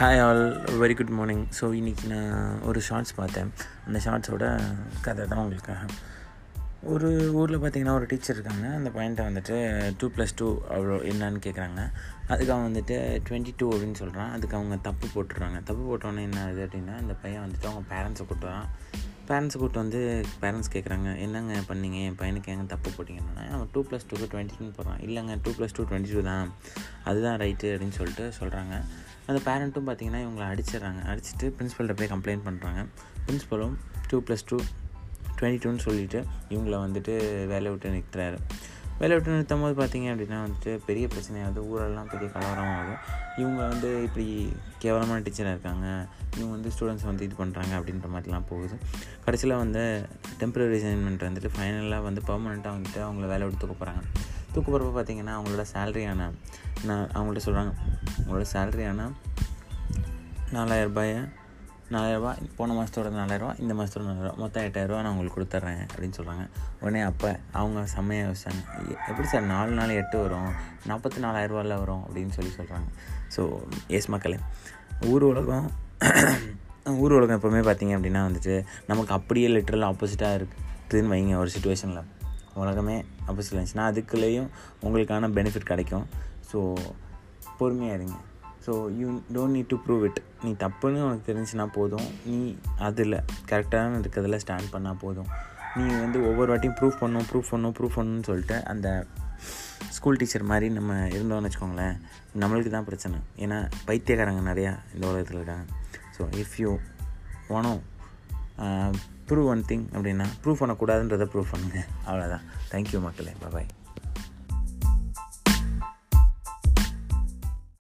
Hi all very good morning so இன்றைக்கி நான் ஒரு ஷார்ட்ஸ் பார்த்தேன். அந்த ஷார்ட்ஸோட கதை தான் உங்களுக்காக. ஒரு ஊரில் பார்த்தீங்கன்னா ஒரு டீச்சர் இருக்காங்க. அந்த பையன்ட்ட வந்துட்டு டூ ப்ளஸ் டூ அவ்வளோ என்னன்னு கேட்குறாங்க அதுக்கு அவன் வந்துட்டு டுவெண்ட்டி டூ அப்படின்னு சொல்கிறான் அதுக்கு அவங்க தப்பு போட்டுடுறாங்க. தப்பு போட்டோன்னே என்ன ஆகுது அப்படின்னா அந்த பையன் வந்துட்டு அவங்க பேரண்ட்ஸை கூட்டுறான் பேரண்ட்ஸ் கூப்பிட்டு வந்து பேரண்ட்ஸ் கேட்குறாங்க என்னங்க பண்ணீங்க? என் பையனுக்கு எங்க தப்பு போட்டிங்கன்னா? அவன் டூ ப்ளஸ் டூக்கு டுவெண்ட்டி டூன்னு இல்லைங்க two plus two twenty two தான். அதுதான் ரைட்டு அப்படின்னு சொல்லிட்டு சொல்கிறாங்க அந்த பேரண்ட்டும் பார்த்தீங்கன்னா இவங்களை அடிச்சிடுறாங்க. அடிச்சுட்டு பிரின்ஸிபல்கிட்ட போய் கம்ப்ளைண்ட் பண்ணுறாங்க பிரின்ஸிபலும் டூ ப்ளஸ் டூ டுவெண்ட்டி டூன்னு சொல்லிவிட்டு இவங்கள வந்துட்டு வேலையை விட்டு நிறுத்துறாரு. வேலையை விட்டு நிறுத்தும் போது பார்த்திங்க அப்படின்னா வந்துட்டு பெரிய பிரச்சனையாகுது ஊரெல்லாம் பெரிய கலவரம் ஆகுது இவங்க வந்து இப்படி கேவலமான டீச்சராக இருக்காங்க. இவங்க வந்து ஸ்டூடெண்ட்ஸ் வந்து இது பண்ணுறாங்க அப்படின்ற மாதிரிலாம் போகுது. கடைசியில் வந்து டெம்பரரி அசைன்மெண்ட் வந்துட்டு ஃபைனலாக வந்து பர்மனெண்ட்டாக வந்துட்டு அவங்கள வேலை விட்டு தூக்க போகிறாங்க தூக்க போகிறப்ப பார்த்தீங்கன்னா அவங்களோட சேலரியான நான் அவங்கள்ட்ட சொல்கிறாங்க உங்களோட சேலரியான நாலாயிரரூபாயை நாலாயிரரூபா போன மாதத்தோட நாலாயிரரூபா இந்த மாதத்தோட நாலாயிரரூபா மொத்தம் எட்டாயிரரூபா நான் உங்களுக்கு கொடுத்துட்றேன் அப்படின்னு சொல்கிறாங்க உடனே அப்போ அவங்க செம்மையாக யோசிச்சாங்க. எப்படி சார் நாலு நாள் எட்டு வரும் நாற்பத்தி நாலாயிரரூபாவில் வரும் அப்படின்னு சொல்லி சொல்கிறாங்க ஸோ எஸ் மக்களே ஊர் உலகம் ஊர் உலகம் எப்போவுமே பார்த்தீங்க அப்படின்னா வந்துட்டு நமக்கு அப்படியே லிட்டரல் ஆப்போசிட்டாக இருக்குதுன்னு வைங்க ஒரு சுச்சுவேஷனில் உலகமே ஆப்போசிட் இருந்துச்சுன்னா அதுக்குள்ளேயும் உங்களுக்கான பெனிஃபிட் கிடைக்கும். ஸோ பொறுமையாக இருங்க. So you don't need to prove it நீ தப்புன்னு உனக்கு தெரிஞ்சுன்னா போதும். நீ அதில் கரெக்டான இருக்கிறதுல ஸ்டாண்ட் பண்ணால் போதும். நீ வந்து ஒவ்வொரு வாட்டியும் ப்ரூஃப் பண்ணும் ப்ரூஃப் பண்ணணும் ப்ரூஃப் பண்ணணும்னு சொல்லிட்டு அந்த ஸ்கூல் டீச்சர் மாதிரி நம்ம இருந்தோம்னு வச்சுக்கோங்களேன் நம்மளுக்கு தான் பிரச்சனை. ஏன்னா பைத்தியக்காரங்க நிறையா இந்த உலகத்தில் இருக்காங்க. So if you wanna prove one thing அப்படின்னா ப்ரூவ் பண்ணக்கூடாதுன்றதை ப்ரூவ் பண்ணுங்கள் அவ்வளோதான் தேங்க்யூ மக்களே. பாய்